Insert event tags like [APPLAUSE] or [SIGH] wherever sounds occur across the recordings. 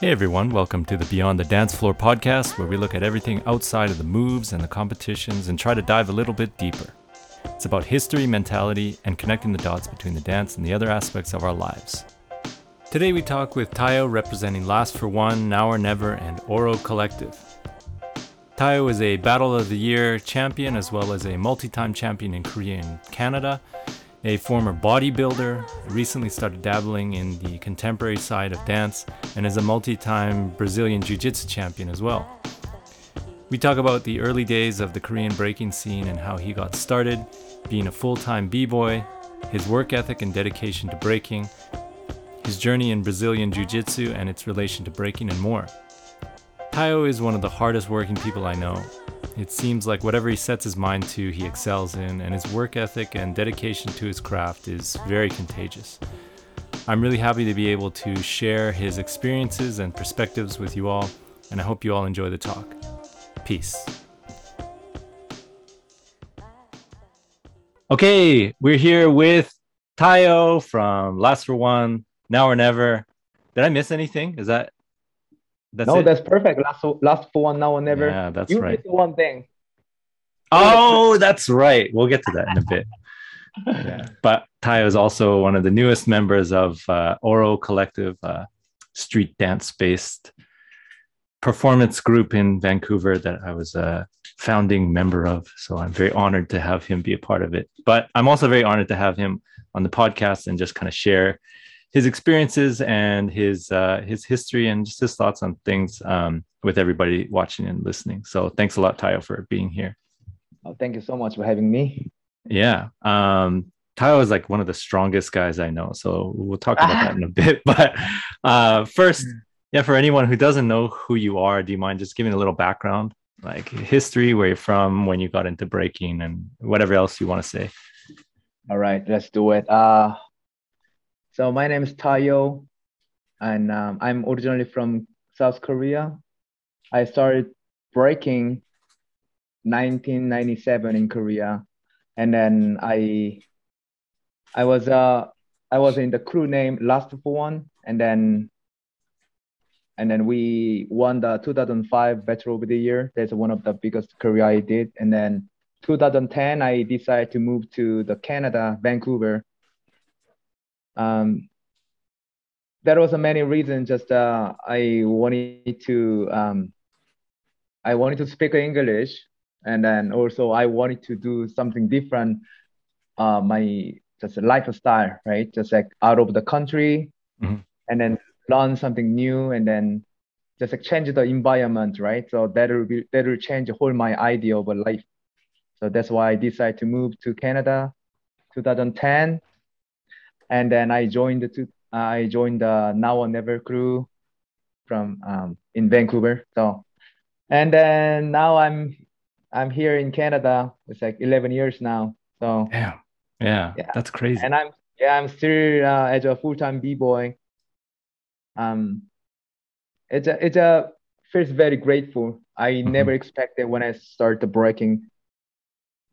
Hey everyone, welcome to the Beyond the Dance Floor podcast, where we look at everything outside of the moves and the competitions and try to dive a little bit deeper. It's about history, mentality, and connecting the dots between the dance and the other aspects of our lives. Today we talk with Tayo representing Last for One, Now or Never, and Oro Collective. Tayo is a Battle of the Year champion as well as a multi time champion in Korea and Canada, a former bodybuilder, recently started dabbling in the contemporary side of dance, and is a multi time Brazilian Jiu Jitsu champion as well. We talk about the early days of the Korean breaking scene and how he got started, being a full time b boy, his work ethic and dedication to breaking, his journey in Brazilian Jiu Jitsu and its relation to breaking, and more. Tayo is one of the hardest working people I know. It seems like whatever he sets his mind to, he excels in, and his work ethic and dedication to his craft is very contagious. I'm really happy to be able to share his experiences and perspectives with you all, and I hope you all enjoy the talk. Peace. Okay, we're here with Tayo from Last for One, Now or Never. Did I miss anything? Is that that's no, it? that's perfect. Last last for one now or never. Yeah, that's you right. one thing. Oh, that's right. We'll get to that in a bit. [LAUGHS] yeah. But Tayo is also one of the newest members of uh, Oro Collective, uh, street dance based performance group in Vancouver that I was a founding member of. So I'm very honored to have him be a part of it. But I'm also very honored to have him on the podcast and just kind of share his experiences and his uh, his history and just his thoughts on things um, with everybody watching and listening. So thanks a lot, Tayo, for being here. Oh, thank you so much for having me. Yeah. Um, Tayo is like one of the strongest guys I know. So we'll talk about [LAUGHS] that in a bit. But uh, first, yeah, for anyone who doesn't know who you are, do you mind just giving a little background, like history, where you're from, when you got into breaking, and whatever else you want to say? All right, let's do it. Uh, so my name is Tayo, and um, I'm originally from South Korea. I started breaking 1997 in Korea, and then I I was uh I was in the crew name Last for One, and then and then we won the 2005 Battle of the Year. That's one of the biggest career I did. And then 2010, I decided to move to the Canada, Vancouver. Um, there was a many reasons. Just uh, I wanted to um, I wanted to speak English, and then also I wanted to do something different. Uh, my just a lifestyle, right? Just like out of the country, Mhm. and then learn something new, and then just like change the environment, right? So that will be that will change the whole my idea of life. So that's why I decided to move to Canada, 2010, and then I joined the two, I joined the Now or Never crew from um, in Vancouver. So, and then now I'm I'm here in Canada. It's like 11 years now. So, Damn. Yeah, Yeah. that's crazy. and I'm yeah I'm still uh, as a full-time b-boy. Um, it's a it's a feels very grateful. I never expected when I started breaking.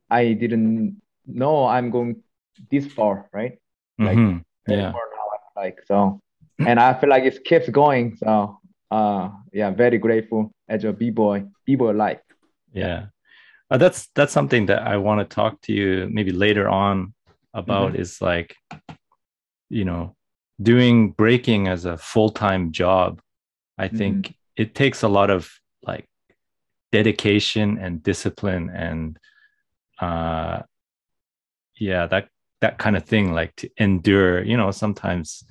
I didn't know I'm going this far, right? like, Mhm. very Yeah. far now, like so, and I feel like it keeps going. So, uh, yeah, very grateful as a b-boy, b-boy life. Yeah. Uh, that's that's something that I want to talk to you maybe later on about is like, you know, doing breaking as a full-time job. I think it takes a lot of like dedication and discipline and uh yeah, that that kind of thing like to endure, you know, sometimes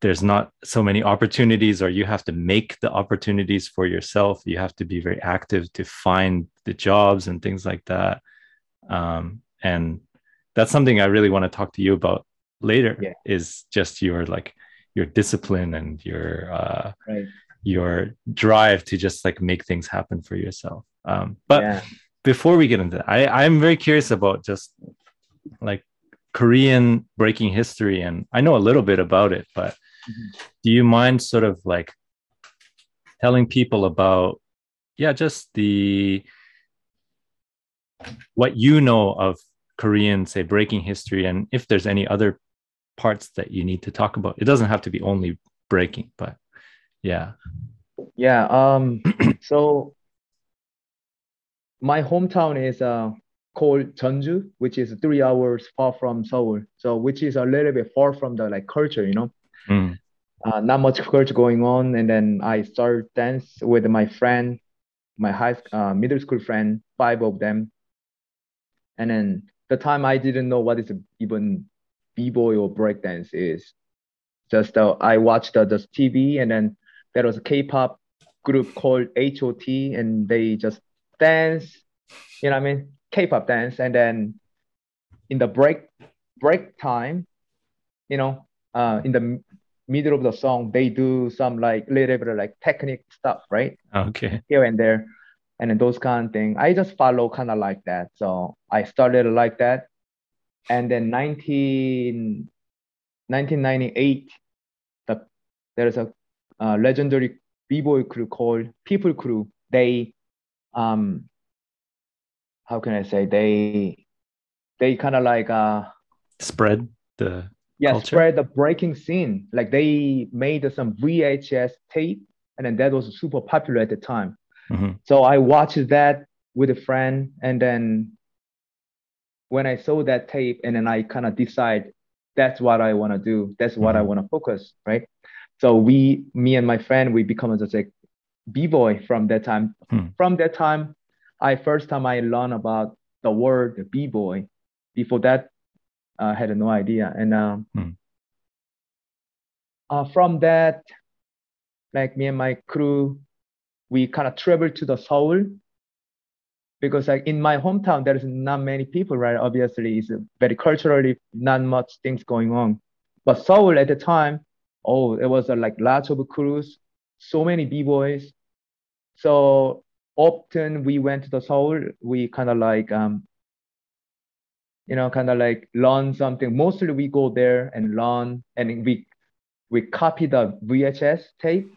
there's not so many opportunities or you have to make the opportunities for yourself. You have to be very active to find the jobs and things like that. Um, and that's something i really want to talk to you about later Yeah. is just your like your discipline and your uh, Right. your drive to just like make things happen for yourself um, but yeah. before we get into that, I, I'm very curious about just like Korean breaking history, and I know a little bit about it, but Mhm. do you mind sort of like telling people about, yeah, just the what you know of Korean, say, breaking history, and if there's any other parts that you need to talk about? It doesn't have to be only breaking, but yeah. Yeah. Um. [CLEARS THROAT] so my hometown is uh called Jeonju, which is three hours far from Seoul. So which is a little bit far from the like culture, you know. Mm, Uh, not much culture going on. And then I started dance with my friend, my high uh, middle school friend, five of them. And then the time I didn't know what is even b-boy or breakdance is. Just uh, I watched uh, just TV and then there was a K-pop group called HOT and they just dance, you know what I mean? K-pop dance. And then in the break break time, you know, uh, in the middle of the song, they do some like little bit of like technique stuff, right? okay. Here and there. And then those kind of things. I just follow kind of like that. So I started like that. And then 19, 1998, the, there's a uh, legendary b-boy crew called People Crew. They, um, how can I say, they, they kind of like, uh, Spread the yeah, culture? spread the breaking scene. Like they made some VHS tape, and then that was super popular at the time. Mhm. So I watched that with a friend, and then when I saw that tape, and then I kind of decide that's what I want to do. That's what I Mhm. want to focus, right? So we, me and my friend, we become just like b-boy from that time. Hmm. From that time, I first time I learned about the word b-boy. Before that, I had no idea. And um, Hmm. uh, from that, like me and my crew, we kind of traveled to the Seoul because like in my hometown there is not many people, right? Obviously, it's very culturally not much things going on. But Seoul at the time, oh, it was uh, like lots of crews, so many b-boys. So often we went to the Seoul, we kind of like um, you know, kind of like learn something. Mostly we go there and learn, and we we copy the VHS tape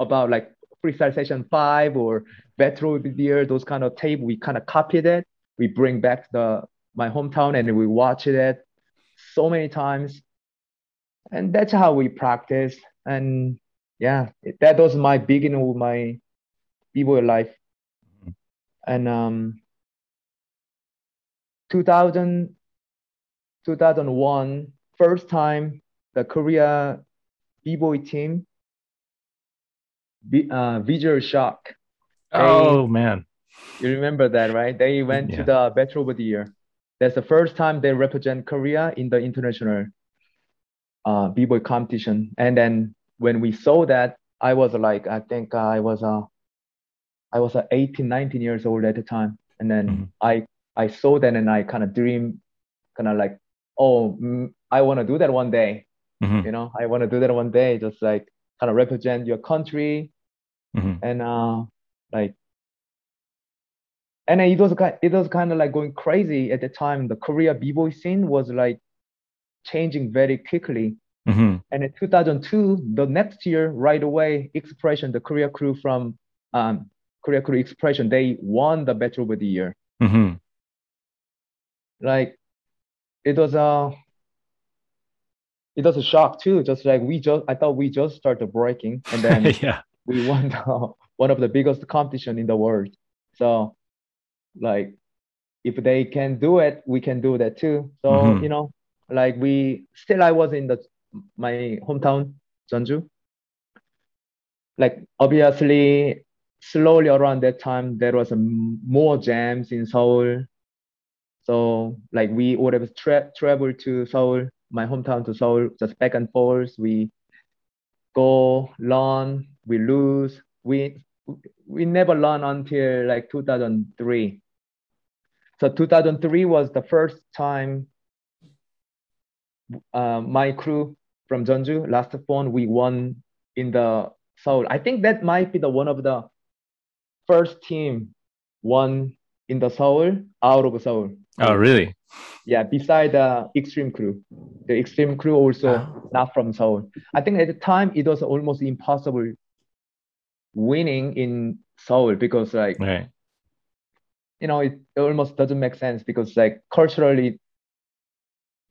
about like Freestyle Session Five or Retro Video, those kind of tape. We kind of copied it. We bring back the my hometown and we watch it so many times, and that's how we practice. And yeah, that was my beginning of my b-boy life. And um, 2000, 2001, first time the Korea b-boy team, uh, Visual Shock. Oh man. You remember that, right? They went Yeah. to the Battle of the Year. That's the first time they represent Korea in the international uh, b-boy competition. And then when we saw that, I was like, I think I was uh, I was uh, 18, 19 years old at the time. And then Mhm. I I saw that and I kind of dream, kind of like, oh, mm, I want to do that one day. Mhm. You know, I want to do that one day. Just like kind of represent your country Mhm. and uh like and it was kind it was kind of like going crazy at the time. The Korea b-boy scene was like changing very quickly. Mhm. And in 2002, the next year, right away, Expression, the Korea crew from um, Korea crew Expression, they won the Battle of the Year. Mhm. Like it was a it was a shock too. Just like we just I thought we just started breaking, and then [LAUGHS] yeah. We won the, [LAUGHS] one of the biggest competition in the world. So like if they can do it, we can do that too. So Mhm. you know, like we still I was in the my hometown, Jeonju. Like obviously slowly around that time there was um, more jams in Seoul. So like we would have tra- traveled to Seoul, my hometown to Seoul, just back and forth. We go learn, we lose. We we never learn until like 2003. So 2003 was the first time uh, my crew from Jeonju, last phone, we won in the Seoul. I think that might be the one of the first team won in the Seoul, out of Seoul. Oh, really? Yeah, beside the Extreme Crew. The Extreme Crew also Oh. not from Seoul. I think at the time it was almost impossible winning in Seoul because like Right. you know it almost doesn't make sense because like culturally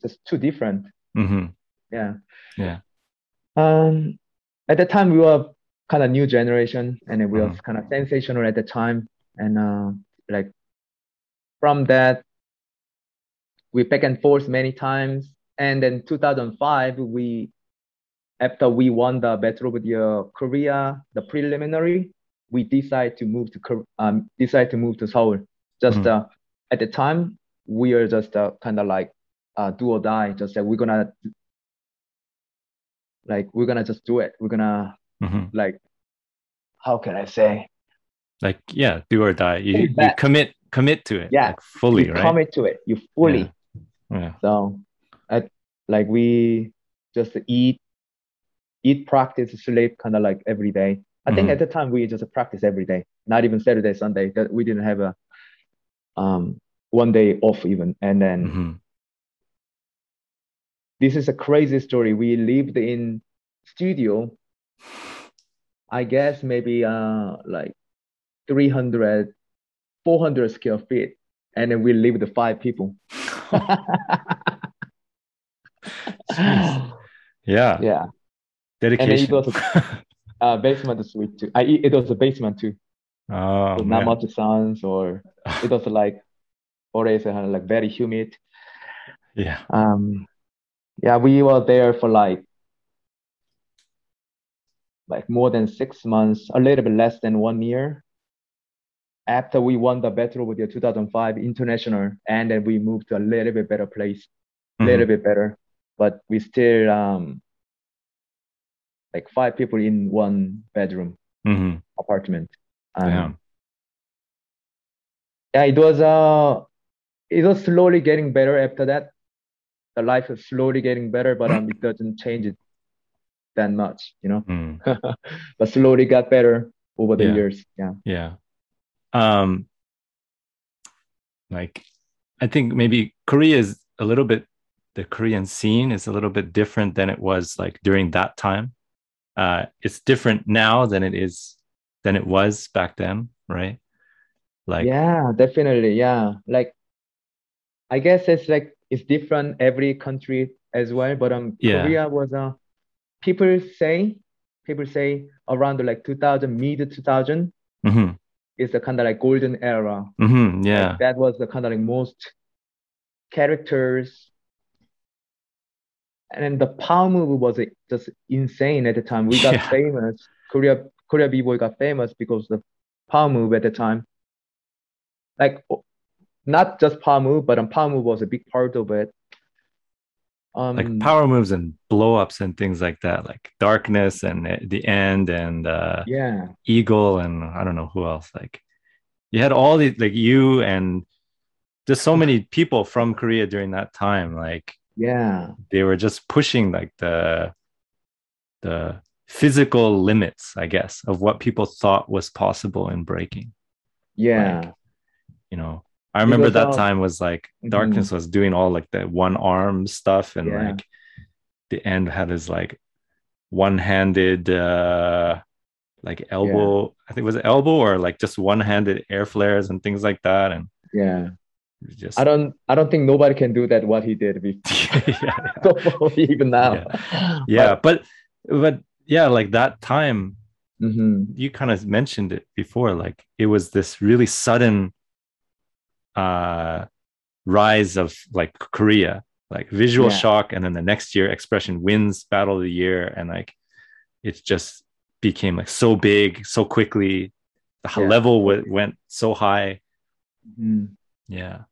just too different. Mm-hmm. Yeah. Yeah. Um, at the time we were kind of new generation, and it was Mhm. kind of sensational at the time, and uh, like from that we back and forth many times, and then 2005 we after we won the Battle of the Korea the preliminary, we decide to move to um decide to move to Seoul. Just Mhm. uh, at the time we are just uh, kind of like uh, do or die. Just that we're gonna like we're gonna just do it. We're gonna Mm-hmm. like how can I say? Like yeah, do or die. You, you commit commit to it. Yeah. Like fully, you right? commit to it. You fully. Yeah. So, at like we just eat, eat, practice, sleep, kind of like every day. I think Mhm. at the time we just practice every day, not even Saturday, Sunday. That we didn't have a um one day off even. And then hmm this is a crazy story. We lived in studio. I guess maybe uh like 300, 400 square feet, and then we lived five people. [LAUGHS] [LAUGHS] yeah. yeah. Yeah. And it Dedication. was [LAUGHS] uh, basement suite too. I, it was a basement too. oh So not much sounds or it was like always uh, like very humid. Yeah. Um, yeah, we were there for like like more than six months, a little bit less than one year. After we won the Battle with the 2005 International, and then we moved to a little bit better place, a Mhm. little bit better, but we still um like five people in one bedroom Mhm. apartment. Um, Damn. yeah, it was uh it was slowly getting better after that. The life is slowly getting better, but um it doesn't change it that much, you know. Mm. [LAUGHS] [LAUGHS] But slowly got better over the Yeah. years. Yeah. Yeah. Um like I think maybe Korea is a little bit the Korean scene is a little bit different than it was like during that time. Uh it's different now than it is than it was back then, right? Like Yeah, definitely. Yeah. Like I guess it's like it's different every country as well, but um Yeah. Korea was uh people say people say around like 2000 mid 2000 mhm, is the kind of like golden era. mhm, yeah. Like, that was the kind of like most characters. And then the power move was just insane at the time. We got Yeah. famous. Korea Korea B-boy got famous because the power move at the time. Like not just power move, but um, power move was a big part of it. Um, Like power moves and blow ups and things like that, like darkness and the end and uh yeah, Eagle and I don't know who else. Like you had all these like you and just so many people from Korea during that time. Like yeah, they were just pushing like the the physical limits, I guess, of what people thought was possible in breaking. yeah, You know, I remember that time was like Mhm. darkness was doing all like the one arm stuff and Yeah. like the end had his like one-handed uh like elbow i think it was elbow or like just one-handed air flares and things like that and yeah. Just I don't I don't think nobody can do that what he did before. [LAUGHS] yeah, [LAUGHS] even now. yeah but but yeah like that time hmm you kind of mentioned it before like it was this really sudden uh rise of like korea like visual Yeah. shock and then the next year expression wins battle of the year and like it just became like so big so quickly the Yeah. level w- went so high hmm yeah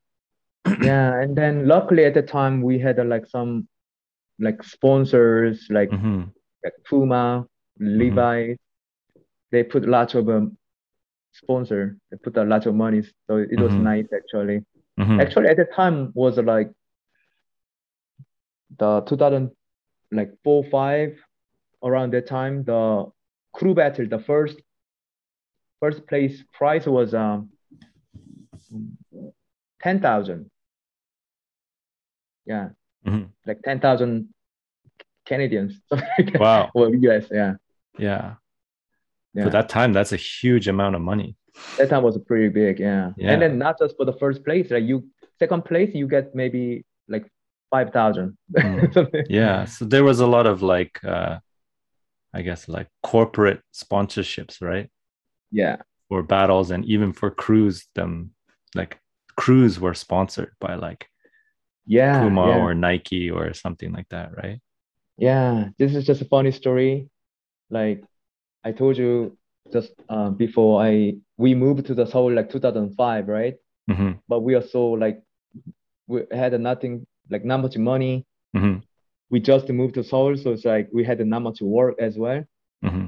Yeah, and then luckily at the time we had uh, like some like sponsors like hmm like Puma, Levi's. They put lots of um, sponsor. They put a lot of money, so it was Mhm. nice actually. hmm Actually, at the time was like the 2000 like four five around that time the crew battle the first first place prize was um ten thousand. Yeah, Mhm. like ten thousand Canadians. something like that. Wow. Well, US. Yeah, Yeah. yeah. For that time, that's a huge amount of money. that time was pretty big. Yeah. Yeah. and then not just for the first place. Like you, second place, you get maybe like five thousand. Mm. [LAUGHS] Yeah. So there was a lot of like, uh, I guess, like corporate sponsorships, right? Yeah. For battles and even for crews, them like crews were sponsored by like Yeah. Puma yeah. or Nike or something like that, right? Yeah, this is just a funny story. Like I told you just uh, before I we moved to the Seoul like 2005, right? hmm But we are so like we had nothing like not much money. hmm We just moved to Seoul, so it's like we had not much work as well. hmm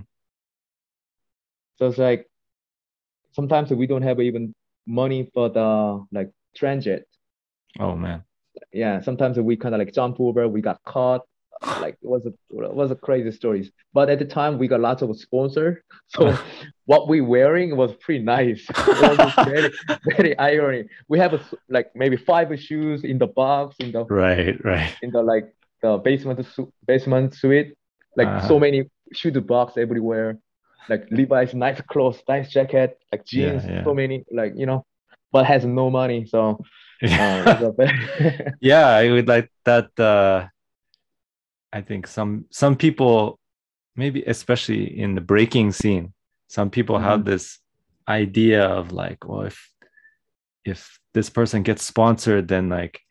So it's like sometimes we don't have even money for the like transit. Oh man. Yeah, sometimes we kind of like jump over, we got caught. Like it was a it was a crazy stories. But at the time we got lots of sponsor. [LAUGHS] So [LAUGHS] what we wearing was pretty nice. [LAUGHS] Was very very irony. We have a, like maybe five shoes in the box in the Right, right. in the like the basement basement suite. Like Uh-huh. so many shoe the box everywhere. Like Levi's nice clothes, nice jacket, like jeans, yeah. so many like you know, but has no money. So [LAUGHS] uh, it was a bad- yeah i would like that uh i think some some people maybe especially in the breaking scene some people have Mm-hmm. this idea of like well if if this person gets sponsored then like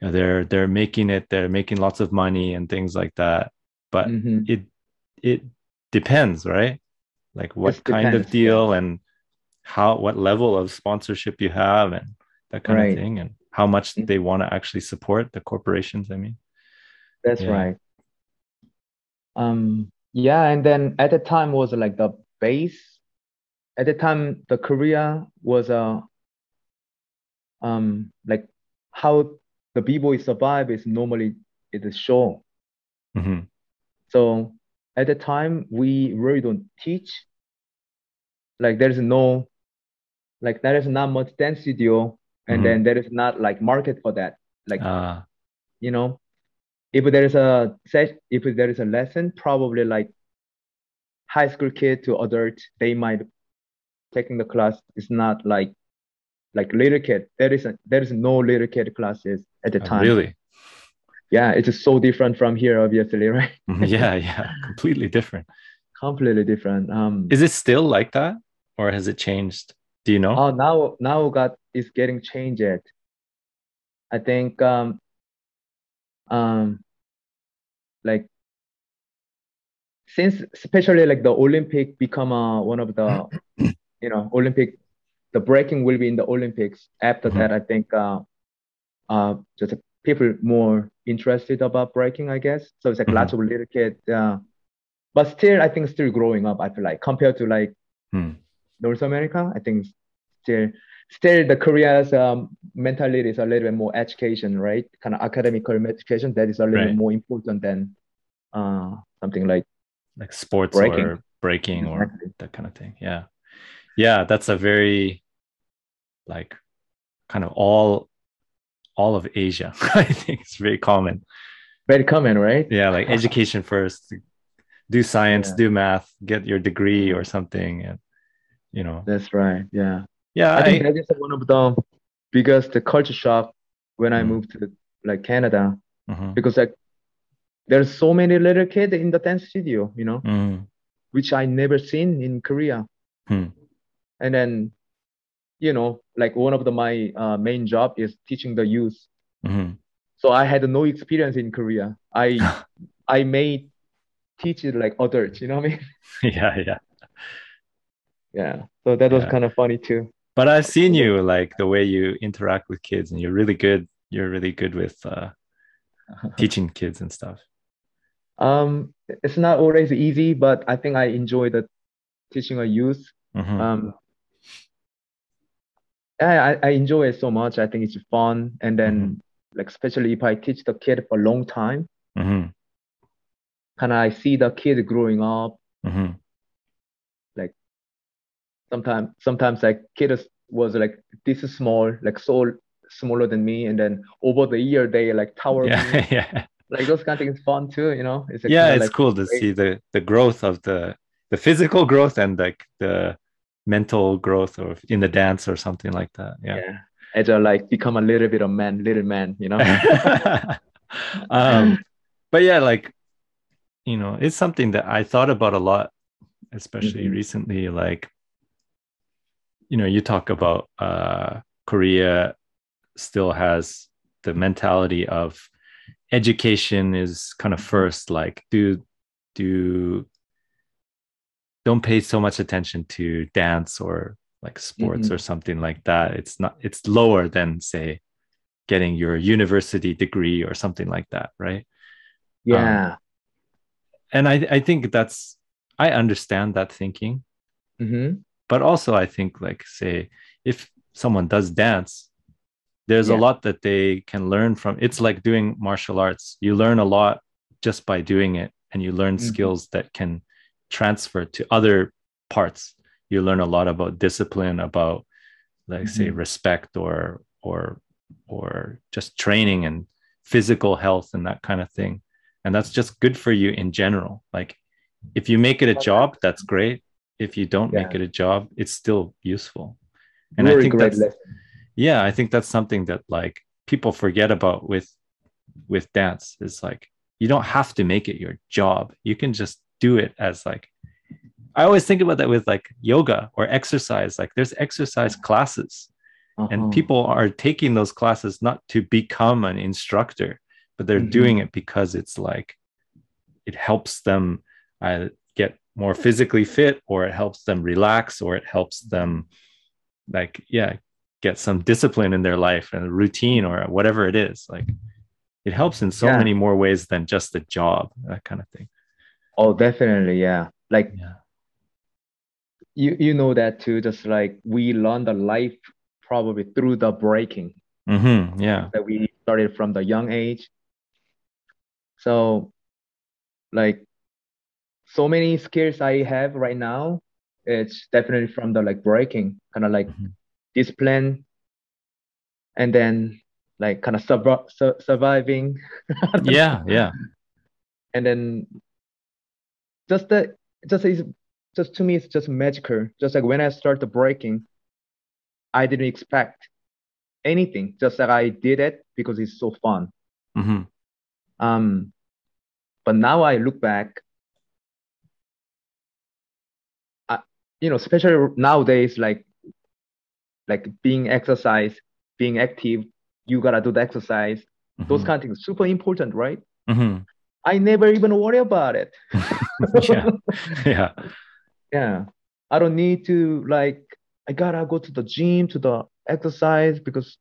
you know, they're they're making it they're making lots of money and things like that but Mhm. it it depends right like what It kind of deal and how what level of sponsorship you have and that kind Right. of thing and how much Mhm. they want to actually support the corporations i mean That's Yeah. right. Um, yeah, and then at the time was like the base. At the time, the Korea was a um like how the b-boy survive is normally it's a show. Mhm. So at the time, we really don't teach. Like there's no like there is not much dance studio, and Mhm. then there is not like market for that. Like Ah, you know if there is a set if there is a lesson probably like high school kid to adult they might taking the class is not like like little kid there is a, there is no little kid classes at the oh, time really yeah it's just so different from here obviously [LAUGHS] right? Mhm. yeah yeah completely different. Completely different. Um is it still like that or has it changed? Do you know? Oh now now got is getting changed i think um um like since especially like the olympic become uh, one of the [CLEARS THROAT] you know olympic the breaking will be in the olympics. After Mhm. that i think uh uh just people more interested about breaking i guess so it's like Mhm. lots of little kids uh but still i think still growing up i feel like compared to like Hmm. North America, I think still still the Korea's um, mentality is a little bit more education, right? Kind of academical education that is a little Right. bit more important than uh, something like like sports Breaking. or breaking or Exactly. that kind of thing yeah yeah that's a very like kind of all all of asia [LAUGHS] i think it's very common very common, right? yeah like education first do science Yeah. do math get your degree or something and you know That's right. Yeah, yeah I think I, that is one of the biggest culture shock when I Mm. moved to like Canada Mhm. because like there's so many little kids in the dance studio, you know, Mhm. which I never seen in Korea. Hmm. And then, you know, like one of the my uh, main job is teaching the youth. Mhm. So I had no experience in Korea. I [LAUGHS] I may teach it like adults, you know what I mean? [LAUGHS] yeah yeah Yeah. So that was Yeah. kind of funny too. but i've seen you like the way you interact with kids and you're really good you're really good with uh [LAUGHS] teaching kids and stuff Um, it's not always easy, but I think I enjoy the teaching a youth. Mhm. Um, I, I enjoy it so much. I think it's fun. And then like especially if I teach the kid for a long time, Mhm. kind I see the kid growing up. Mhm. Like, sometimes sometimes like kids was like this is small, like so smaller than me, and then over the year they like tower me. Yeah, [LAUGHS] yeah, Like those kind of things fun too, you know. It's like yeah. kinda It's like cool to great. see the the growth of the the physical growth and like the mental growth or in the dance or something like that. Yeah. Yeah. As I like become a little bit of man, little man, you know. [LAUGHS] um, but yeah, like you know, it's something that I thought about a lot, especially Mhm. recently. Like, you know, you talk about uh, Korea still has the mentality of education is kind of first. Like, do do don't pay so much attention to dance or like sports Mhm. or something like that. It's not. It's lower than say getting your university degree or something like that, right? Yeah. And I I think that's I understand that thinking, hmm but also I think like say if someone does dance, there's a lot that they can learn from. It's like doing martial arts. You learn a lot just by doing it, and you learn Mhm. skills that can transfer to other parts. You learn a lot about discipline, about like say Mhm. respect or or or just training and physical health and that kind of thing. And that's just good for you in general. Like if you make it a job, that's great. If you don't make it a job, it's still useful. And I think that's lesson. yeah, I think that's something that like people forget about with with dance. Is like you don't have to make it your job. You can just do it as like I always think about that with like yoga or exercise. Like there's exercise classes and Uh-huh. people are taking those classes not to become an instructor but they're Mhm. doing it because it's like it helps them uh, get more physically fit or it helps them relax or it helps them like yeah get some discipline in their life and a routine or whatever it is like it helps in so Yeah. many more ways than just a job that kind of thing Oh, definitely, yeah. Like yeah you you know that too, just like we learn the life probably through the breaking hmm yeah that we started from the young age. So like so many skills I have right now, it's definitely from the like breaking, kind of like Mhm. discipline and then like kind of survi- su- surviving [LAUGHS] yeah yeah and then just the just is just to me it's just magical. Just like when i started breaking i didn't expect anything. Just like i did it because it's so fun. Hmm um but now i look back I, you know especially nowadays like like being exercise being active you gotta do the exercise. Those kind of things super important right? Hmm i never even worry about it [LAUGHS] [LAUGHS] yeah [LAUGHS] yeah Yeah. I don't need to like I gotta go to the gym to the exercise because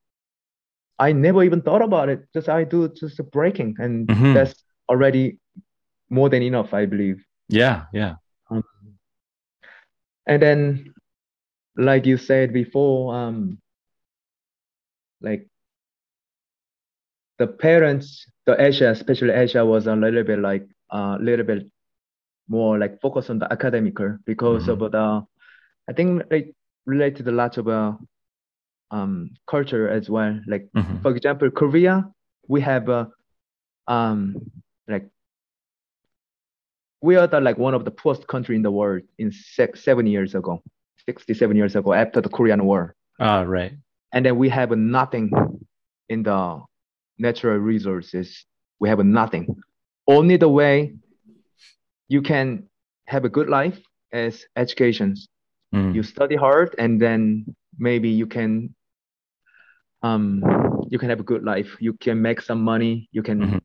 I never even thought about it. Just I do just the breaking and Mhm. that's already more than enough, I believe. yeah yeah Um, and then like you said before, um like the parents, the Asia, especially Asia was a little bit like a little bit more like focus on the academical because Mhm. of the I think it related a lot of uh, um culture as well. Like Mhm. for example, Korea, we have uh, um like we are the like one of the poorest country in the world in six seven years ago, 67 years ago after the Korean War. ah right And then we have nothing in the natural resources. We have nothing. Only the way you can have a good life as education. Mm. You study hard and then maybe you can um you can have a good life. You can make some money. You can Mhm.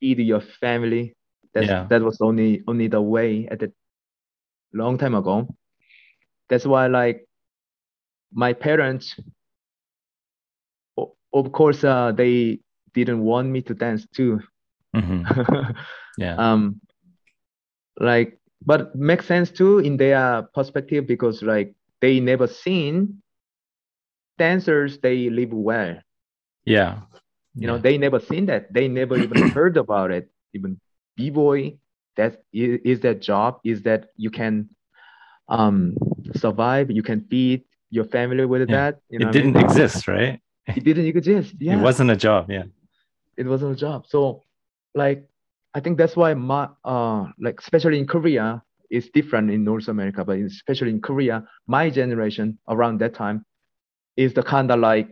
feed your family. That's Yeah. that was only only the way at the long time ago. That's why like my parents of course uh they didn't want me to dance too. Mhm. [LAUGHS] yeah um like but makes sense too in their perspective because like they never seen dancers they live well yeah you know Yeah. they never seen that they never even [CLEARS THROAT] heard about it even b-boy that is, is that job is that you can um survive you can feed you're familiar with Yeah. that. You know it what I mean? didn't exist, right? It didn't exist. [LAUGHS] Yeah. It wasn't a job. Yeah. it wasn't a job. So like I think that's why my uh like especially in Korea it's different in North America, but especially in Korea, my generation around that time is the kind of like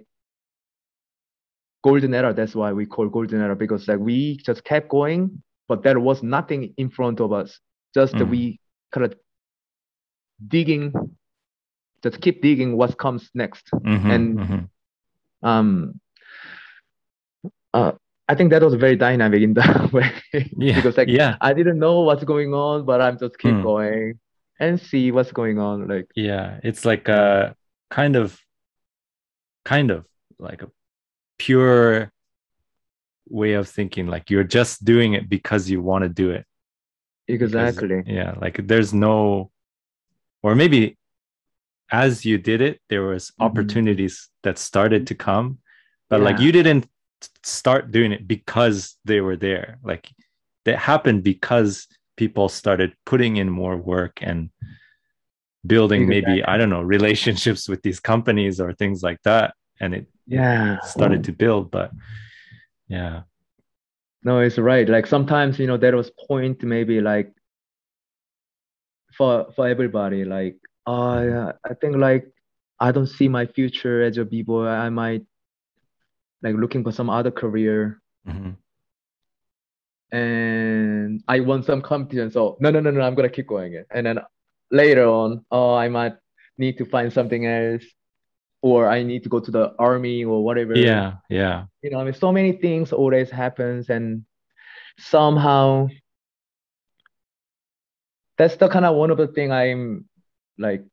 golden era. That's why we call golden era because like we just kept going, but there was nothing in front of us. Just Mm. we kind of digging, just keep digging what comes next Mhm, And- mhm. um uh I think that was very dynamic in [LAUGHS] that way yeah, because like yeah, I didn't know what's going on but I'm just keep Hmm. going and see what's going on like yeah. It's like a kind of, kind of like a pure way of thinking. Like you're just doing it because you want to do it. because- exactly yeah like there's no or maybe as you did it there was Mhm. opportunities that started to come but like you didn't start doing it because they were there. Like that happened because people started putting in more work and building maybe i don't know relationships with these companies or things like that. And it yeah. started to build but yeah. No it's right. Like sometimes you know there was point maybe like for for everybody. Like oh mm-hmm. yeah, I think like I don't see my future as a b-boy I might like looking for some other career Mhm. and I won some competition. So no, no, no, no, I'm gonna keep going it. And then later on, oh, I might need to find something else, or I need to go to the army or whatever. yeah yeah You know, I mean, so many things always happens, and somehow that's the kind of one of the thing I'm like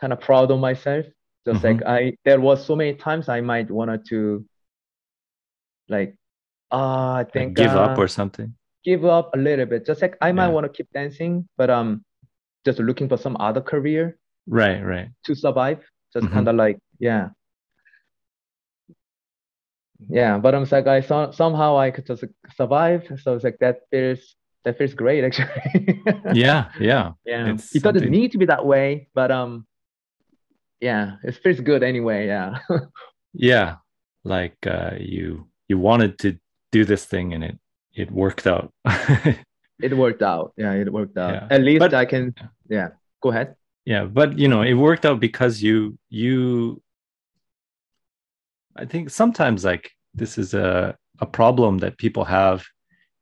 kind of proud of myself. Just like I, there was so many times I might wanted to like, ah, I like think give up uh, or something give up a little bit. Just like I might Yeah. want to keep dancing, but um, just looking for some other career right right to survive. Just Mhm. kind of like yeah, yeah. But I'm like I saw somehow I could just survive. So it's like that feels that feels great [LAUGHS] actually. yeah yeah yeah. It's It doesn't need to be that way, but um, yeah, it feels good anyway. Yeah. [LAUGHS] yeah like uh you you wanted to do this thing and it it worked out [LAUGHS] It worked out. Yeah, it worked out. Yeah. At least But- I can. Yeah. Go ahead. yeah but you know it worked out because you you i think sometimes like this is a a problem that people have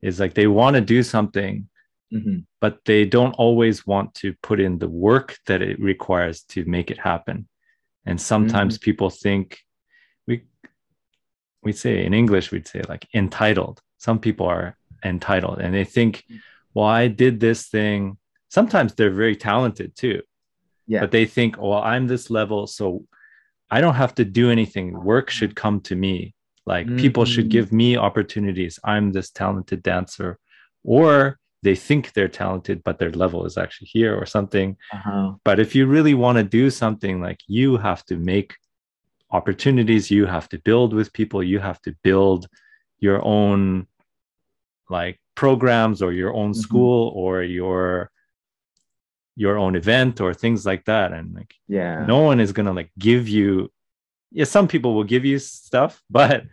is like they want to do something hmm but they don't always want to put in the work that it requires to make it happen and sometimes people think we say in english we'd say like entitled. Some people are entitled and they think well i did this thing sometimes they're very talented too. Yeah. but they think well i'm this level so i don't have to do anything. Work should come to me. Like people should Mhm. give me opportunities. I'm this talented dancer. Or they think they're talented but their level is actually here or something. Uh-huh. but if you really want to do something like you have to make opportunities you have to build with people you have to build your own like programs or your own Mhm. school or your your own event or things like that and like Yeah. no one is going to like give you yeah some people will give you stuff [LAUGHS] but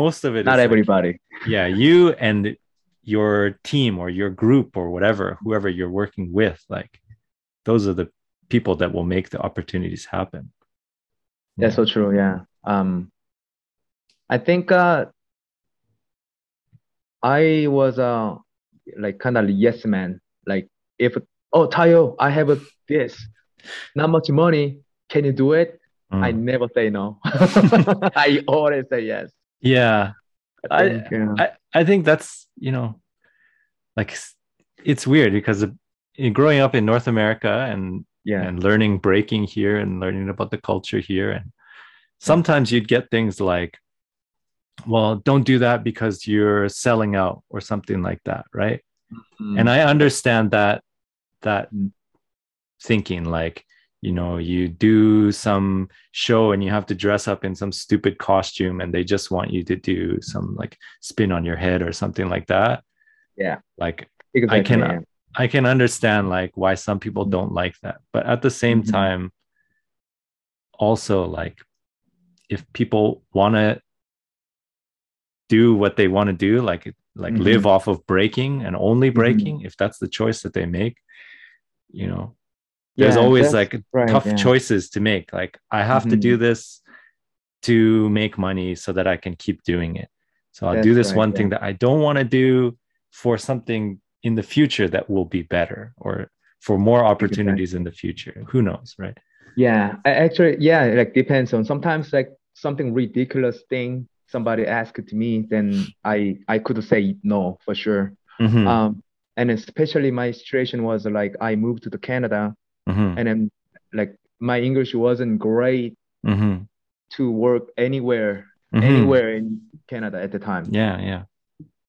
most of it Not like, everybody. yeah you and your team or your group or whatever whoever you're working with like those are the people that will make the opportunities happen That's so true. Yeah. Um, I think uh, I was uh like kind of yes man. Like if oh Tayo, I have a, this, not much money. Can you do it? I Mm. never say no. [LAUGHS] I always say yes. yeah I I- think, yeah. I, I think that's you know like it's weird because in growing up in north america and yeah. and learning breaking here and learning about the culture here and sometimes you'd get things like well don't do that because you're selling out or something like that right Mm. and i understand that that thinking like you know you do some show and you have to dress up in some stupid costume and they just want you to do some like spin on your head or something like that Yeah. like I can-. I can understand like why some people don't like that, but at the same Mhm. time, also like if people want to do what they want to do like like Mhm. live off of breaking and only Mhm. breaking if that's the choice that they make you know there's Yeah, always like right, tough yeah. choices to make like i have to do Mhm. this to make money so that i can keep doing it so i'll do this right, one thing that i don't want to do for something in the future that will be better or for more opportunities in the future. Who knows right? Yeah, actually, yeah, it like depends on sometimes like something ridiculous thing somebody asked to me, then I I could say no for sure. Mhm, Um, and especially my situation was like I moved to the Canada, mhm, and then like my English wasn't great mhm, to work anywhere mhm. anywhere in Canada at the time. yeah yeah.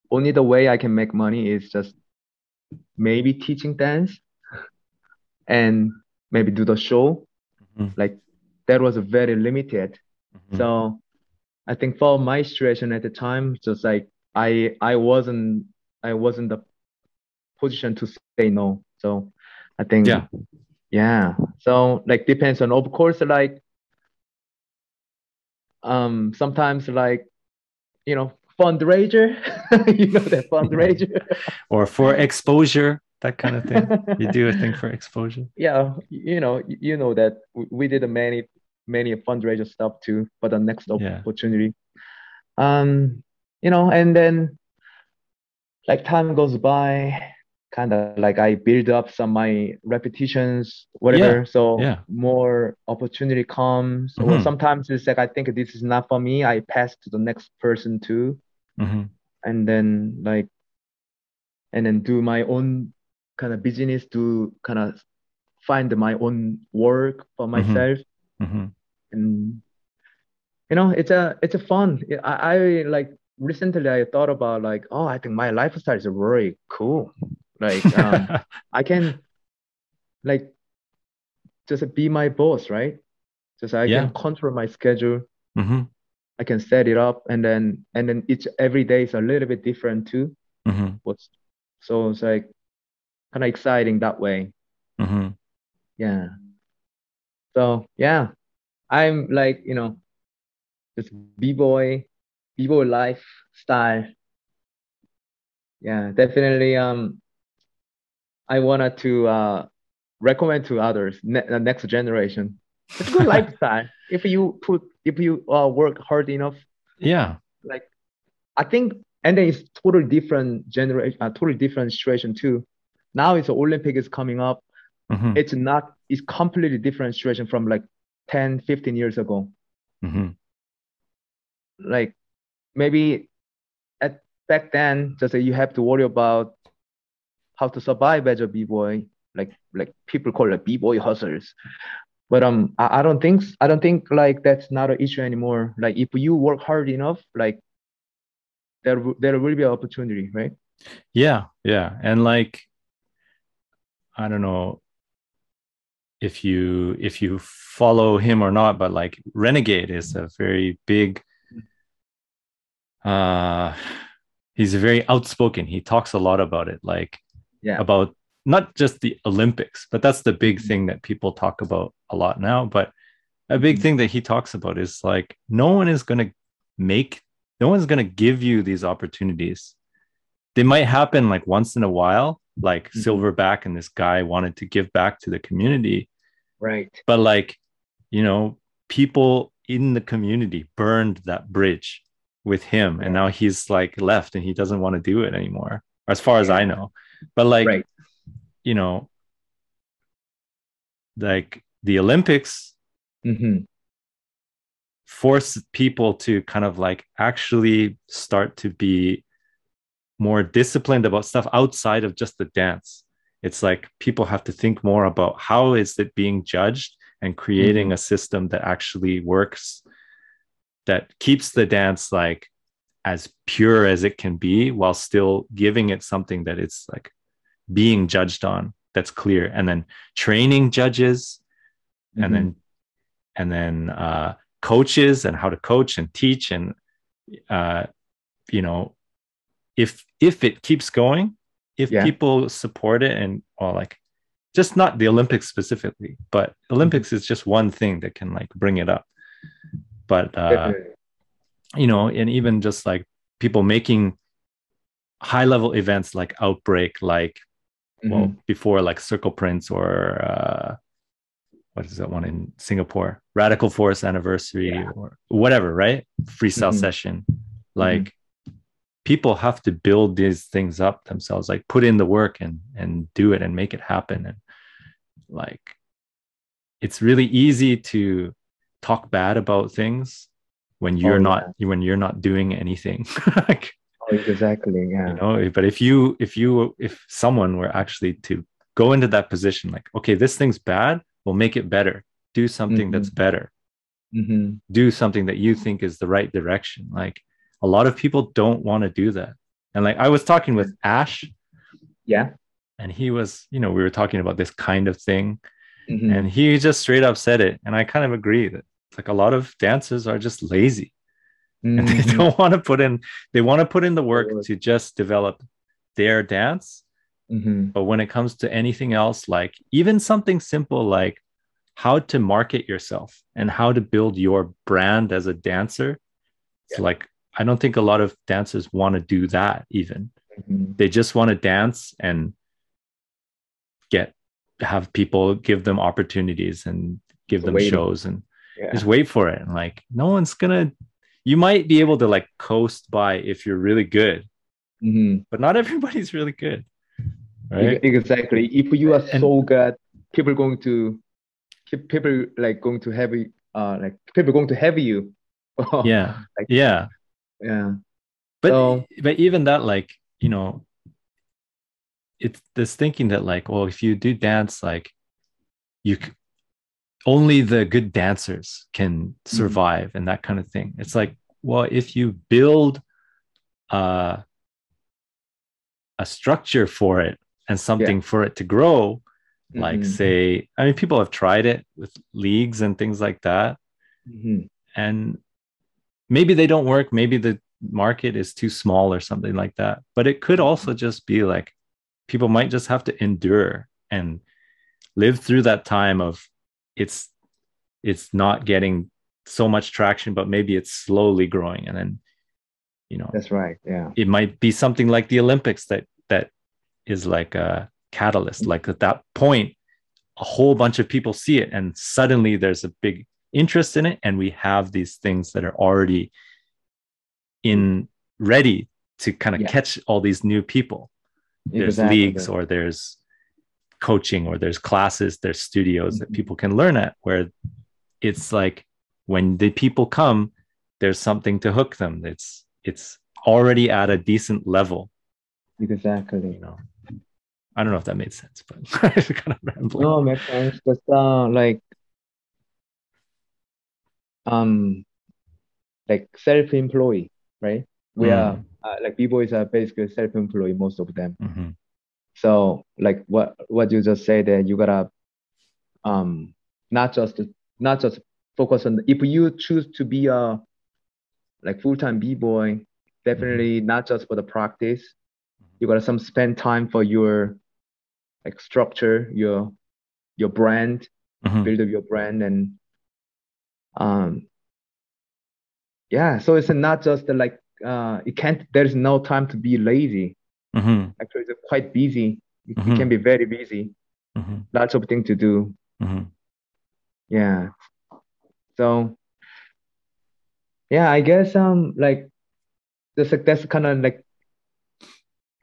Only the way I can make money is just maybe teaching dance and maybe do the show. Mhm. Like that was very limited. Mhm. So I think for my situation at the time, just like I I wasn't I wasn't the position to say no. So I think Yeah. yeah. So like depends on of course like um sometimes like you know fundraiser. [LAUGHS] You know that fundraiser. [LAUGHS] Or for exposure that kind of thing. You do a thing for exposure. [LAUGHS] Yeah you know you know that we- did a many many fundraiser stuff too for the next Yeah. opportunity. Um you know and then like time goes by kind of like i build up some my repetitions whatever. So yeah. more opportunity comes. Or Mhm. sometimes it's like i think this is not for me. I pass to the next person too hmm and then like and then do my own kind of business to kind of find my own work for Mhm. myself. Hmm and you know it's a it's a fun. I, I like recently I thought about like oh I think my lifestyle is really cool. Like [LAUGHS] um, I can like just be my boss right? Just I Yeah. can control my schedule. Hmm I can set it up and then and then each every day is a little bit different too. Hmm what's so it's like kind of exciting that way. Hmm yeah. So yeah. I'm like you know just b-boy b-boy lifestyle yeah definitely um i wanted to uh recommend to others ne- the next generation it's a good lifestyle if you put if you uh, work hard enough yeah like I think and then it's totally different generation, uh, totally different situation too. Now it's the Olympic is coming up. hmm It's not, it's completely different situation from like 10, 15 years ago. hmm Like maybe at back then, just you have to worry about how to survive as a b-boy. Like like people call it b-boy hustlers. But um, I, I don't think I don't think like that's not an issue anymore. Like if you work hard enough, like there there will be an opportunity, right? yeah yeah and like i don't know if you if you follow him or not but like renegade is a very big uh he's very outspoken he talks a lot about it like Yeah. about not just the olympics but that's the big Mhm. thing that people talk about a lot now but a big Mhm. thing that he talks about is like no one is going to make no one's going to give you these opportunities they might happen like once in a while like Mhm. silverback and this guy wanted to give back to the community Right. but like you know people in the community burned that bridge with him and now he's like left and he doesn't want to do it anymore as far as i know but like Right. You know like the olympics hmm force people to kind of like actually start to be more disciplined about stuff outside of just the dance. It's like people have to think more about how is it being judged and creating a system that actually works that keeps the dance like as pure as it can be while still giving it something that it's like being judged on that's clear. And then training judges and then and then uh coaches and how to coach and teach and uh you know if if it keeps going if Yeah. people support it and well like just not the olympics specifically but olympics is just one thing that can like bring it up. But uh you know and even just like people making high level events like outbreak like well Mhm. before like Circle Prince or uh what is that one in singapore? Radikal Forze anniversary Yeah. or whatever right? Freestyle Mhm. session. Like people have to build these things up themselves like put in the work and and do it and make it happen. And like it's really easy to talk bad about things when you're Oh, not when you're not doing anything. [LAUGHS] Like exactly. Yeah. you know but if you if you if someone were actually to go into that position like okay this thing's bad we'll make it better. Do something that's better. Hmm do something that you think is the right direction. Like a lot of people don't want to do that. And like i was talking with ash. Yeah. and he was you know we were talking about this kind of thing. Mhm. and he just straight up said it. And i kind of agree that like a lot of dancers are just lazy and [LAUGHS] they Mhm. don't want to put in they want to put in the work to just develop their dance Mhm. but when it comes to anything else like even something simple like how to market yourself and how to build your brand as a dancer it's like i don't think a lot of dancers want to do that even Mhm. they just want to dance and get have people give them opportunities and give them Waiting. shows and Yeah. just wait for it and like no one's gonna you might be able to like coast by if you're really good Mhm. but not [LAUGHS] everybody's really good right Exactly. If you are And- so good, people going to keep people like going to have you, uh, like people going to have you. [LAUGHS] yeah Like- yeah Yeah. but So- but even that like you know it's this thinking that like well if you do dance like you only the good dancers can survive and that kind of thing. It's like well if you build uh, a structure for it and something for it to grow like Mhm. say i mean people have tried it with leagues and things like that. Mhm. and maybe they don't work maybe the market is too small or something like that. But it could also just be like people might just have to endure and live through that time of it's it's not getting so much traction but maybe it's slowly growing and then you know That's right. Yeah. it might be something like the olympics that that is like a catalyst like at that point a whole bunch of people see it and suddenly there's a big interest in it and we have these things that are already in ready to kind of Yeah. catch all these new people there's Exactly. leagues or there's coaching or there's classes there's studios that Mhm. people can learn at where it's like when the people come there's something to hook them it's it's already at a decent level Exactly. you know i don't know if that made sense but [LAUGHS] it's kind of rambling No, makes sense. Just uh, like, um, like self-employed, right? We Mm. are uh, like b-boys are basically self-employed, most of them. Mhm. So like what what you just said that you gotta um not just not just focus on if you choose to be a like full-time b-boy, definitely not just for the practice. You gotta some spend time for your like structure, your your brand, Mhm. build up your brand and um yeah, so it's not just like uh it can't there's no time to be lazy. Mhm. Actually it's quite busy. It, Mhm. can be very busy. Mhm. lots of things to do. Mhm. Yeah. So yeah, I guess um like that's like that's kind of like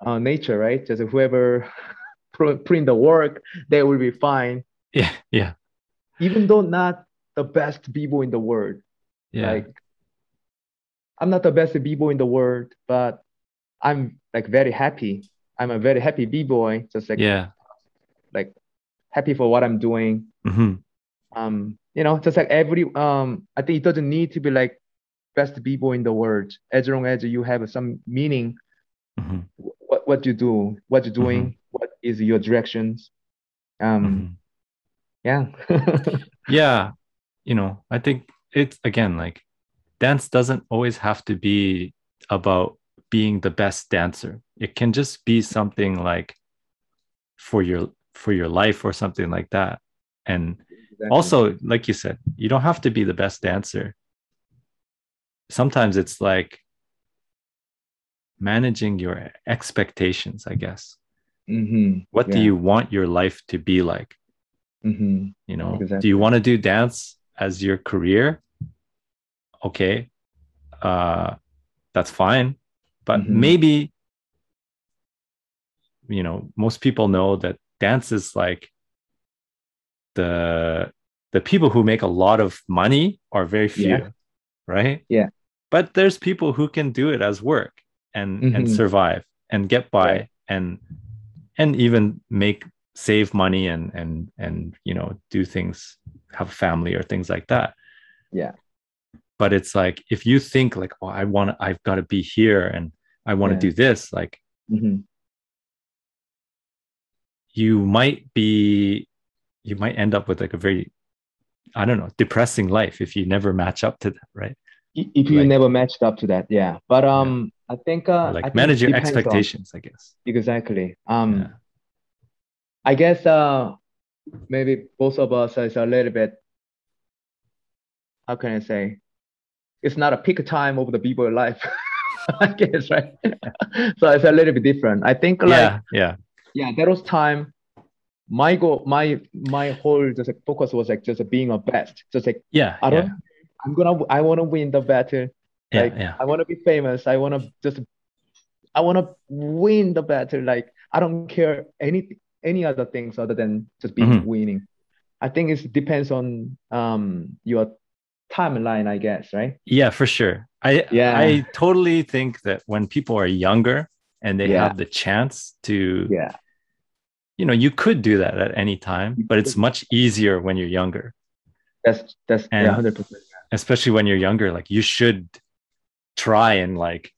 uh nature, right? Just whoever [LAUGHS] put put the work, they will be fine, yeah yeah even though not the best people in the world. yeah Like I'm not the best b-boy in the world, but I'm like very happy. I'm a very happy b-boy, just like yeah like happy for what I'm doing. Mhm. um you know just like every um i think it doesn't need to be like best people in the world as long as you have some meaning Mhm. what what you do what you're doing what is your directions um Mhm. yeah [LAUGHS] yeah you know i think it's again like dance doesn't always have to be about being the best dancer. It can just be something like for your for your life or something like that. And Exactly. also like you said you don't have to be the best dancer. Sometimes it's like managing your expectations i guess. Mhm. what do you want your life to be like? Mhm. you know do you want to do dance as your career? Okay uh that's fine but Mhm. maybe you know most people know that dance is like the the people who make a lot of money are very few Yeah. right Yeah. but there's people who can do it as work and and Mhm. survive and get by Right. and and even make save money and and and you know do things have a family or things like that Yeah. but it's like if you think like oh i want to i've got to be here and i want to Yeah. do this like Mhm. you might be you might end up with like a very i don't know depressing life if you never match up to that right If you Like- never matched up to that, yeah. But um, I think uh, like I manage it your depends on- expectations i guess Exactly. Um, Yeah. I guess uh, maybe both of us is a little bit. How can I say? It's not a peak time of the people life, [LAUGHS] [LAUGHS] I guess, right? So it's a little bit different. I think like yeah yeah yeah, there was time. My goal, my my whole just like focus was like just being a best. Just like yeah I don't. I'm gonna, I want to win the battle. yeah like yeah I want to be famous. I want to just, I want to win the battle. Like I don't care any any other things other than just being Mhm. winning. I think it depends on um your timeline, I guess, right? yeah for sure i Yeah. i totally think that when people are younger and they Yeah. have the chance to Yeah, you know you could do that at any time but it's much easier when you're younger that's that's And- yeah, hundred percent. especially when you're younger like you should try and like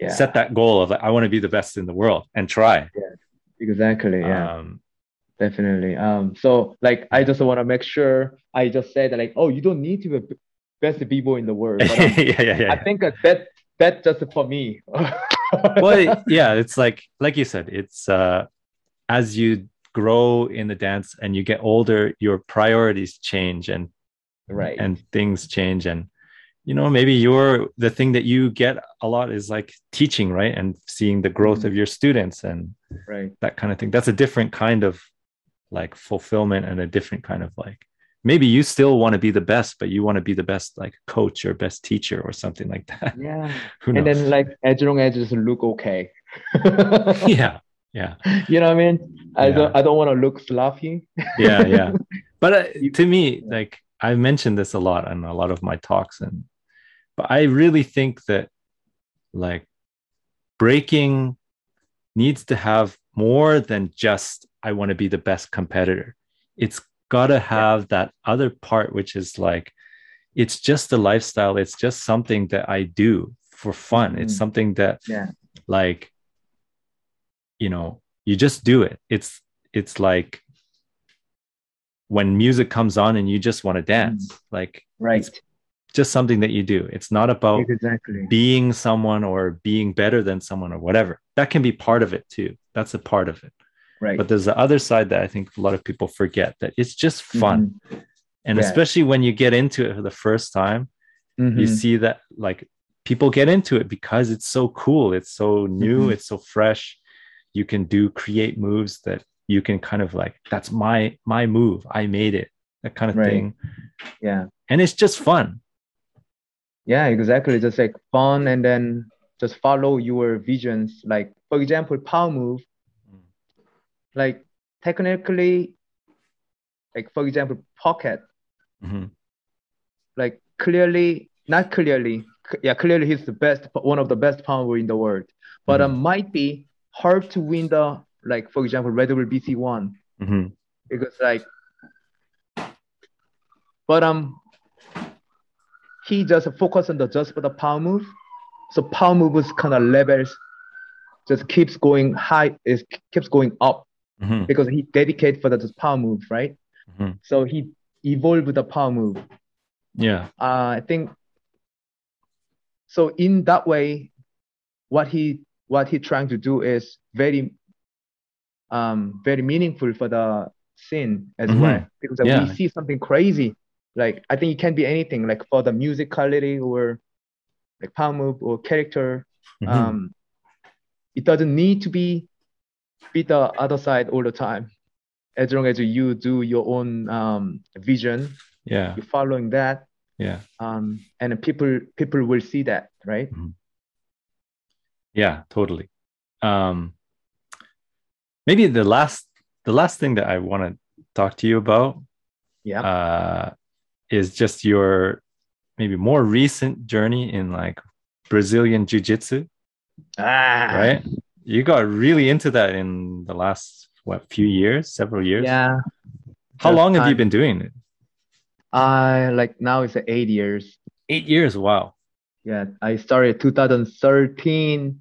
Yeah, set that goal of like, i want to be the best in the world and try Yeah. exactly. Yeah, um definitely. Um, so like I just want to make sure I just said like, oh, you don't need to be best b-boy in the world. [LAUGHS] Yeah yeah yeah I think that that that's just for me. [LAUGHS] well yeah it's like like you said it's uh as you grow in the dance and you get older your priorities change and right. and things change and you know maybe you're the thing that you get a lot is like teaching right and seeing the growth of your students and right. that kind of thing that's a different kind of like fulfillment and a different kind of like maybe you still want to be the best but you want to be the best like coach or best teacher or something like that Yeah. [LAUGHS] And then like as long as just look okay. [LAUGHS] [LAUGHS] yeah yeah You know what I mean? I Yeah. don't I don't want to look sloppy. yeah yeah but uh, to me like i mentioned this a lot in a lot of my talks and but i really think that like breaking needs to have more than just i want to be the best competitor it's got to have that other part which is like it's just a lifestyle. It's just something that i do for fun. It's Mhm. something that Yeah. like you know you just do it. It's it's like when music comes on and you just want to dance like Right. Just something that you do. It's not about Exactly. being someone or being better than someone or whatever. That can be part of it too. That's a part of it Right. but there's the other side that i think a lot of people forget that it's just fun Mhm. and Yeah. especially when you get into it for the first time you Mhm. see that like people get into it because it's so cool it's so new Mhm. it's so fresh you can do create moves that you can kind of like that's my my move i made it that kind of Right. thing Yeah. and it's just fun Yeah, exactly. Just like fun and then just follow your visions. Like for example, power move. Like technically, like for example, pocket. Mhm. like clearly not clearly yeah clearly he's the best one of the best power in the world but um, might be hard to win the like for example red bull BC One Mhm. because like but um he just focus on the just for the power move so power moves kind of levels just keeps going high it keeps going up Mhm. because he dedicated for the power move right Mhm. so he evolved the power move yeah uh, I think so. In that way, what he what he trying to do is very um very meaningful for the scene as Mhm. well because Yeah. we see something crazy. Like I think it can be anything, like for the musicality or like power move or character. Mhm. Um, it doesn't need to be be the other side all the time. As long as you do your own um, vision, yeah, you're following that, yeah, um, and people people will see that, right? yeah, totally. Um, maybe the last the last thing that I want to talk to you about Yeah. uh, is just your maybe more recent journey in like Brazilian Jiu Jitsu, ah, right? You got really into that in the last what few years, several years. Yeah. How long have you been doing it? I like now it's eight years. Eight years. Wow. Yeah, I started 2013,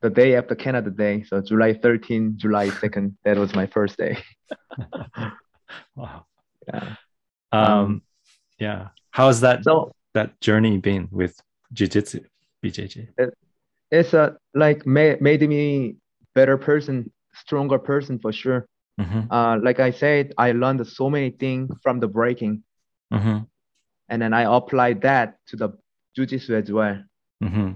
the day after Canada Day. So July 13, July 2nd. That was my first day. [LAUGHS] Wow. Yeah. Um, Um, yeah. How's that So that journey been with jiu-jitsu, BJJ? It's a like made made me better person, stronger person for sure. Mm-hmm. Uh, like I said, I learned so many things from the breaking, Mm-hmm. and then I applied that to the jujitsu as well. Mm-hmm.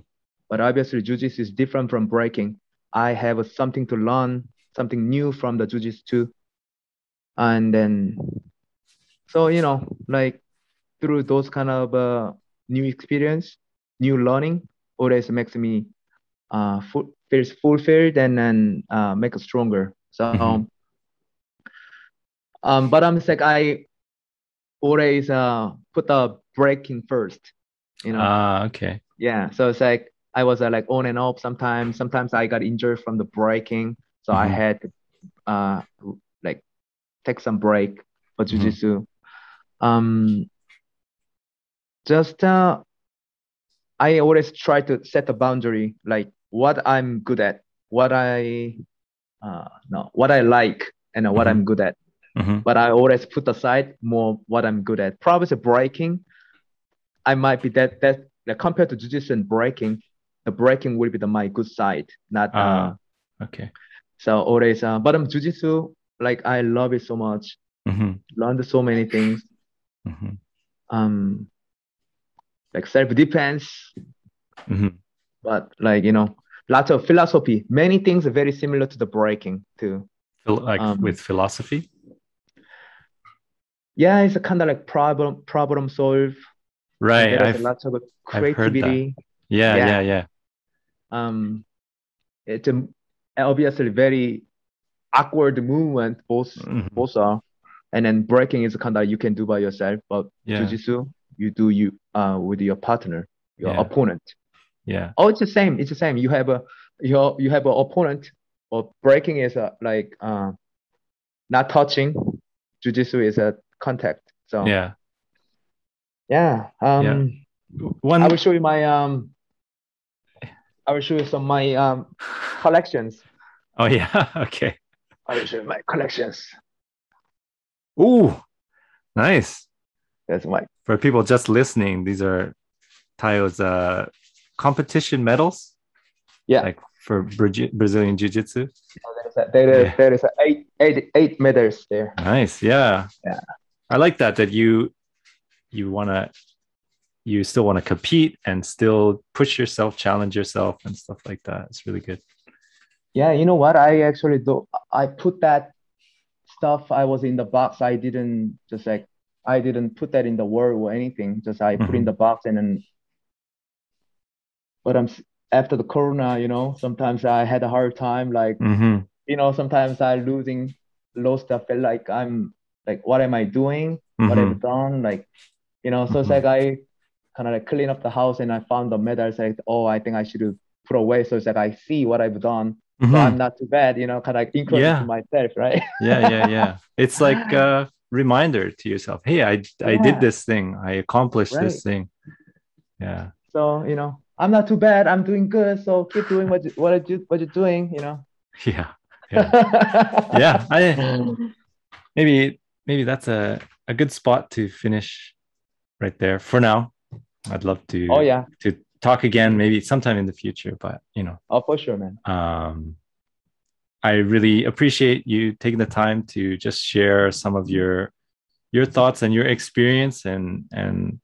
But obviously, jujitsu is different from breaking. I have something to learn, something new from the jujitsu too. And then, so you know, like through those kind of uh, new experience, new learning, always makes me uh full, feels fulfilled and then uh, make us stronger. So, Mhm. um, but I'm like I always uh put the breaking first, you know. Ah, okay. Yeah, so it's like I was uh, like on and off sometimes. Sometimes I got injured from the breaking, so I Mhm. had to uh like take some break for jujitsu. Um, just uh, I always try to set a boundary, like what I'm good at, what I uh no, what I like, and uh, what Mhm. I'm good at. Mm-hmm. But I always put aside more what I'm good at. Probably the breaking, I might be that that like compared to jujitsu and breaking, the breaking will be the my good side, not uh. Ah, okay. So always uh, but I'm um jujitsu, like I love it so much. Mm-hmm. Learned so many things. Mm-hmm. Um, like self defense, Mm-hmm. But like you know, lots of philosophy. Many things are very similar to the breaking too. Like Um, with philosophy. Yeah, it's a kind of like problem problem solve. Right. I've, lots of I've heard that. creativity. yeah, yeah. yeah, yeah. um it's a, obviously very awkward movement both Mhm. both are and then breaking is a kind of you can do by yourself but Yeah. jiu-jitsu you do you uh with your partner your Yeah. opponent Yeah. oh it's the same it's the same you have a your you have an opponent or breaking is a like uh not touching jiu-jitsu is a contact so Yeah. yeah um One I will show you my um I will show you some of my um collections Oh yeah. [LAUGHS] Okay. I will show you my collections. Ooh, nice. That's my For people just listening, these are Tayo's uh, competition medals, yeah. like for Brazilian Jiu Jitsu. There's a, there is Yeah. there is a eight eight eight medals there. Nice. Yeah. Yeah. I like that, that you, you want to, you still want to compete and still push yourself, challenge yourself and stuff like that. It's really good. Yeah, you know what? I actually do. I put that stuff. I was in the box. I didn't just like I didn't put that in the word or anything. Just I put in Mhm. the box and then. But I'm after the corona, you know. Sometimes I had a hard time. Like Mm-hmm. you know, sometimes I losing lost. I feel like I'm like, what am I doing? What Mhm. I've done? Like, you know. So it's Mhm. like I kind of like clean up the house and I found the medals. Like, oh, I think I should put away. So it's like I see what I've done. So Mhm. I'm not too bad, you know, kind of like encourage Yeah. myself, right? [LAUGHS] yeah, yeah, yeah. It's like a reminder to yourself. Hey, I I Yeah. did this thing. I accomplished this thing. Yeah. So you know, I'm not too bad. I'm doing good. So keep doing what you, what you what you're doing, you know. [LAUGHS] Yeah. Yeah. Yeah. I maybe maybe that's a, a good spot to finish right there for now. I'd love to Oh yeah. to talk again maybe sometime in the future, but you know, Oh for sure, man. um I really appreciate you taking the time to just share some of your your thoughts and your experience and and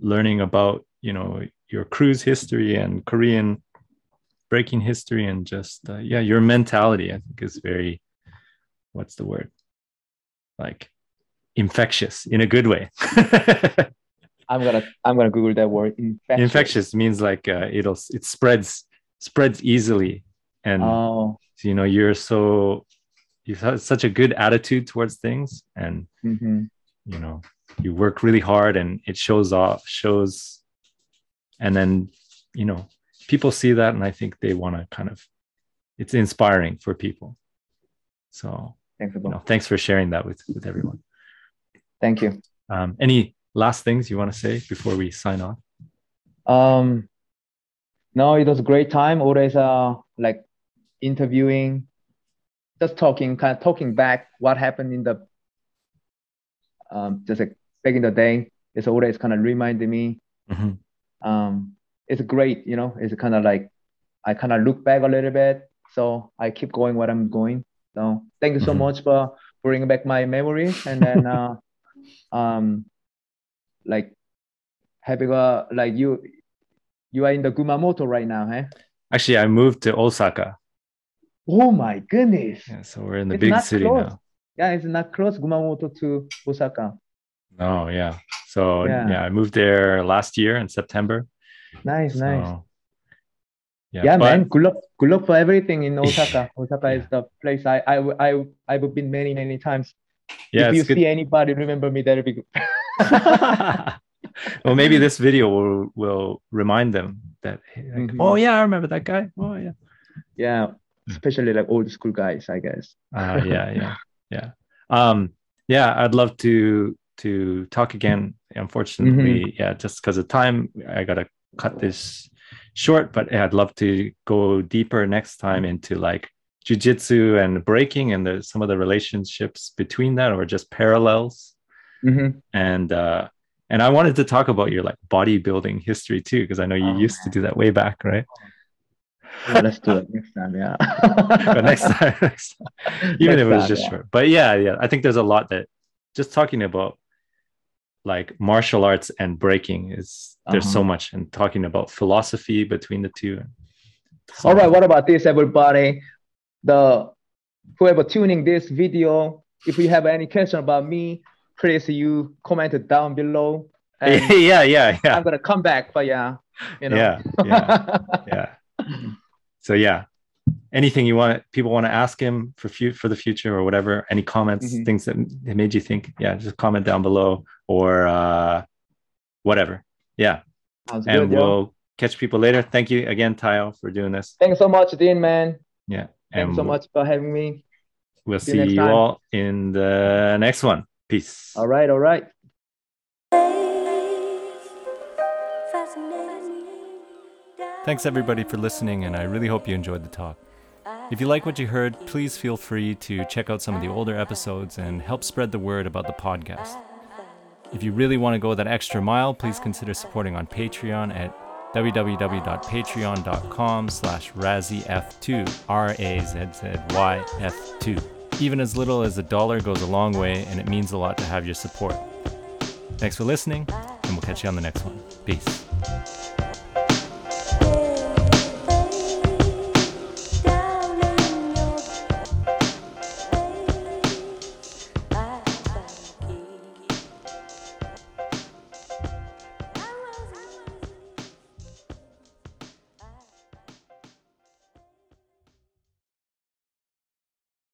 learning about you know your crews history and Korean breaking history and just uh, yeah your mentality I think is very what's the word like infectious in a good way. [LAUGHS] I'm gonna I'm gonna Google that word. Infectious, infectious means like uh, it'll it spreads spreads easily and Oh. you know you're so you've had such a good attitude towards things and mhm. you know you work really hard and it shows off shows and then you know people see that and i think they want to kind of it's inspiring for people so Thanks, you know thanks for sharing that with with everyone Thank you. um, any last things you want to say before we sign off Um, no, it was a great time. Always uh like interviewing, just talking, kind of talking back what happened in the um just like back in the day. It's always kind of reminded me. Mhm. Um, it's great, you know. It's kind of like I kind of look back a little bit, so I keep going what I'm going. So thank you so Mhm. much for bringing back my memory, and then uh, [LAUGHS] um, like having a like you you are in the Kumamoto right now, eh? actually i moved to osaka Oh my goodness. yeah, so we're in the It's big city close. now Yeah, it's not close Kumamoto to Osaka. Oh yeah so Yeah. yeah, i moved there last year in september Nice, nice. So, Yeah, but- man. Good luck. Good luck for everything in Osaka. [LAUGHS] Osaka Yeah. is the place I I I I've been many many times. Yeah, if you good. see anybody remember me, that'll be good. [LAUGHS] well, maybe this video will will remind them that like, Mhm. oh yeah, I remember that guy. Oh yeah. Yeah, especially like old school guys, I guess. Uh, yeah, yeah, yeah. Um, yeah, I'd love to to talk again. Unfortunately, Mm-hmm. yeah, just because of time, I gotta cut this short. But I'd love to go deeper next time into like jujitsu and breaking and the, some of the relationships between that, or just parallels. Mhm. And uh, and I wanted to talk about your like bodybuilding history too, because I know you Oh, used to do that way back, right? Yeah, let's do it next time. Yeah. [LAUGHS] but next time, next time. even Next if it was time, just yeah. short. But yeah, yeah, I think there's a lot that just talking about like martial arts and breaking is there's so Uh-huh. much and talking about philosophy between the two. So- All right, what about this, everybody? The whoever tuning this video, if you have any question about me, please you comment it down below. [LAUGHS] And yeah, yeah, yeah, I'm gonna come back, but yeah, you know. yeah, yeah, yeah. [LAUGHS] So yeah, anything you want, people want to ask him for fu- for the future or whatever. Any comments, Mhm. things that that made you think? Yeah, just comment down below or uh, whatever. Yeah. Sounds and good, we'll catch people later. Thank you again, Tayo, for doing this. Thanks so much, Dean, man. Yeah, Thanks and so much for having me. We'll See you see next you all in the next one. Peace. All right, all right. Thanks everybody for listening, and I really hope you enjoyed the talk. If you like what you heard, please feel free to check out some of the older episodes and help spread the word about the podcast. If you really want to go that extra mile, please consider supporting on Patreon at www.patreon.com slash razzyf2, R-A-Z-Z-Y-F2. Even as little as a dollar goes a long way, and it means a lot to have your support. Thanks for listening, and we'll catch you on the next one. Peace.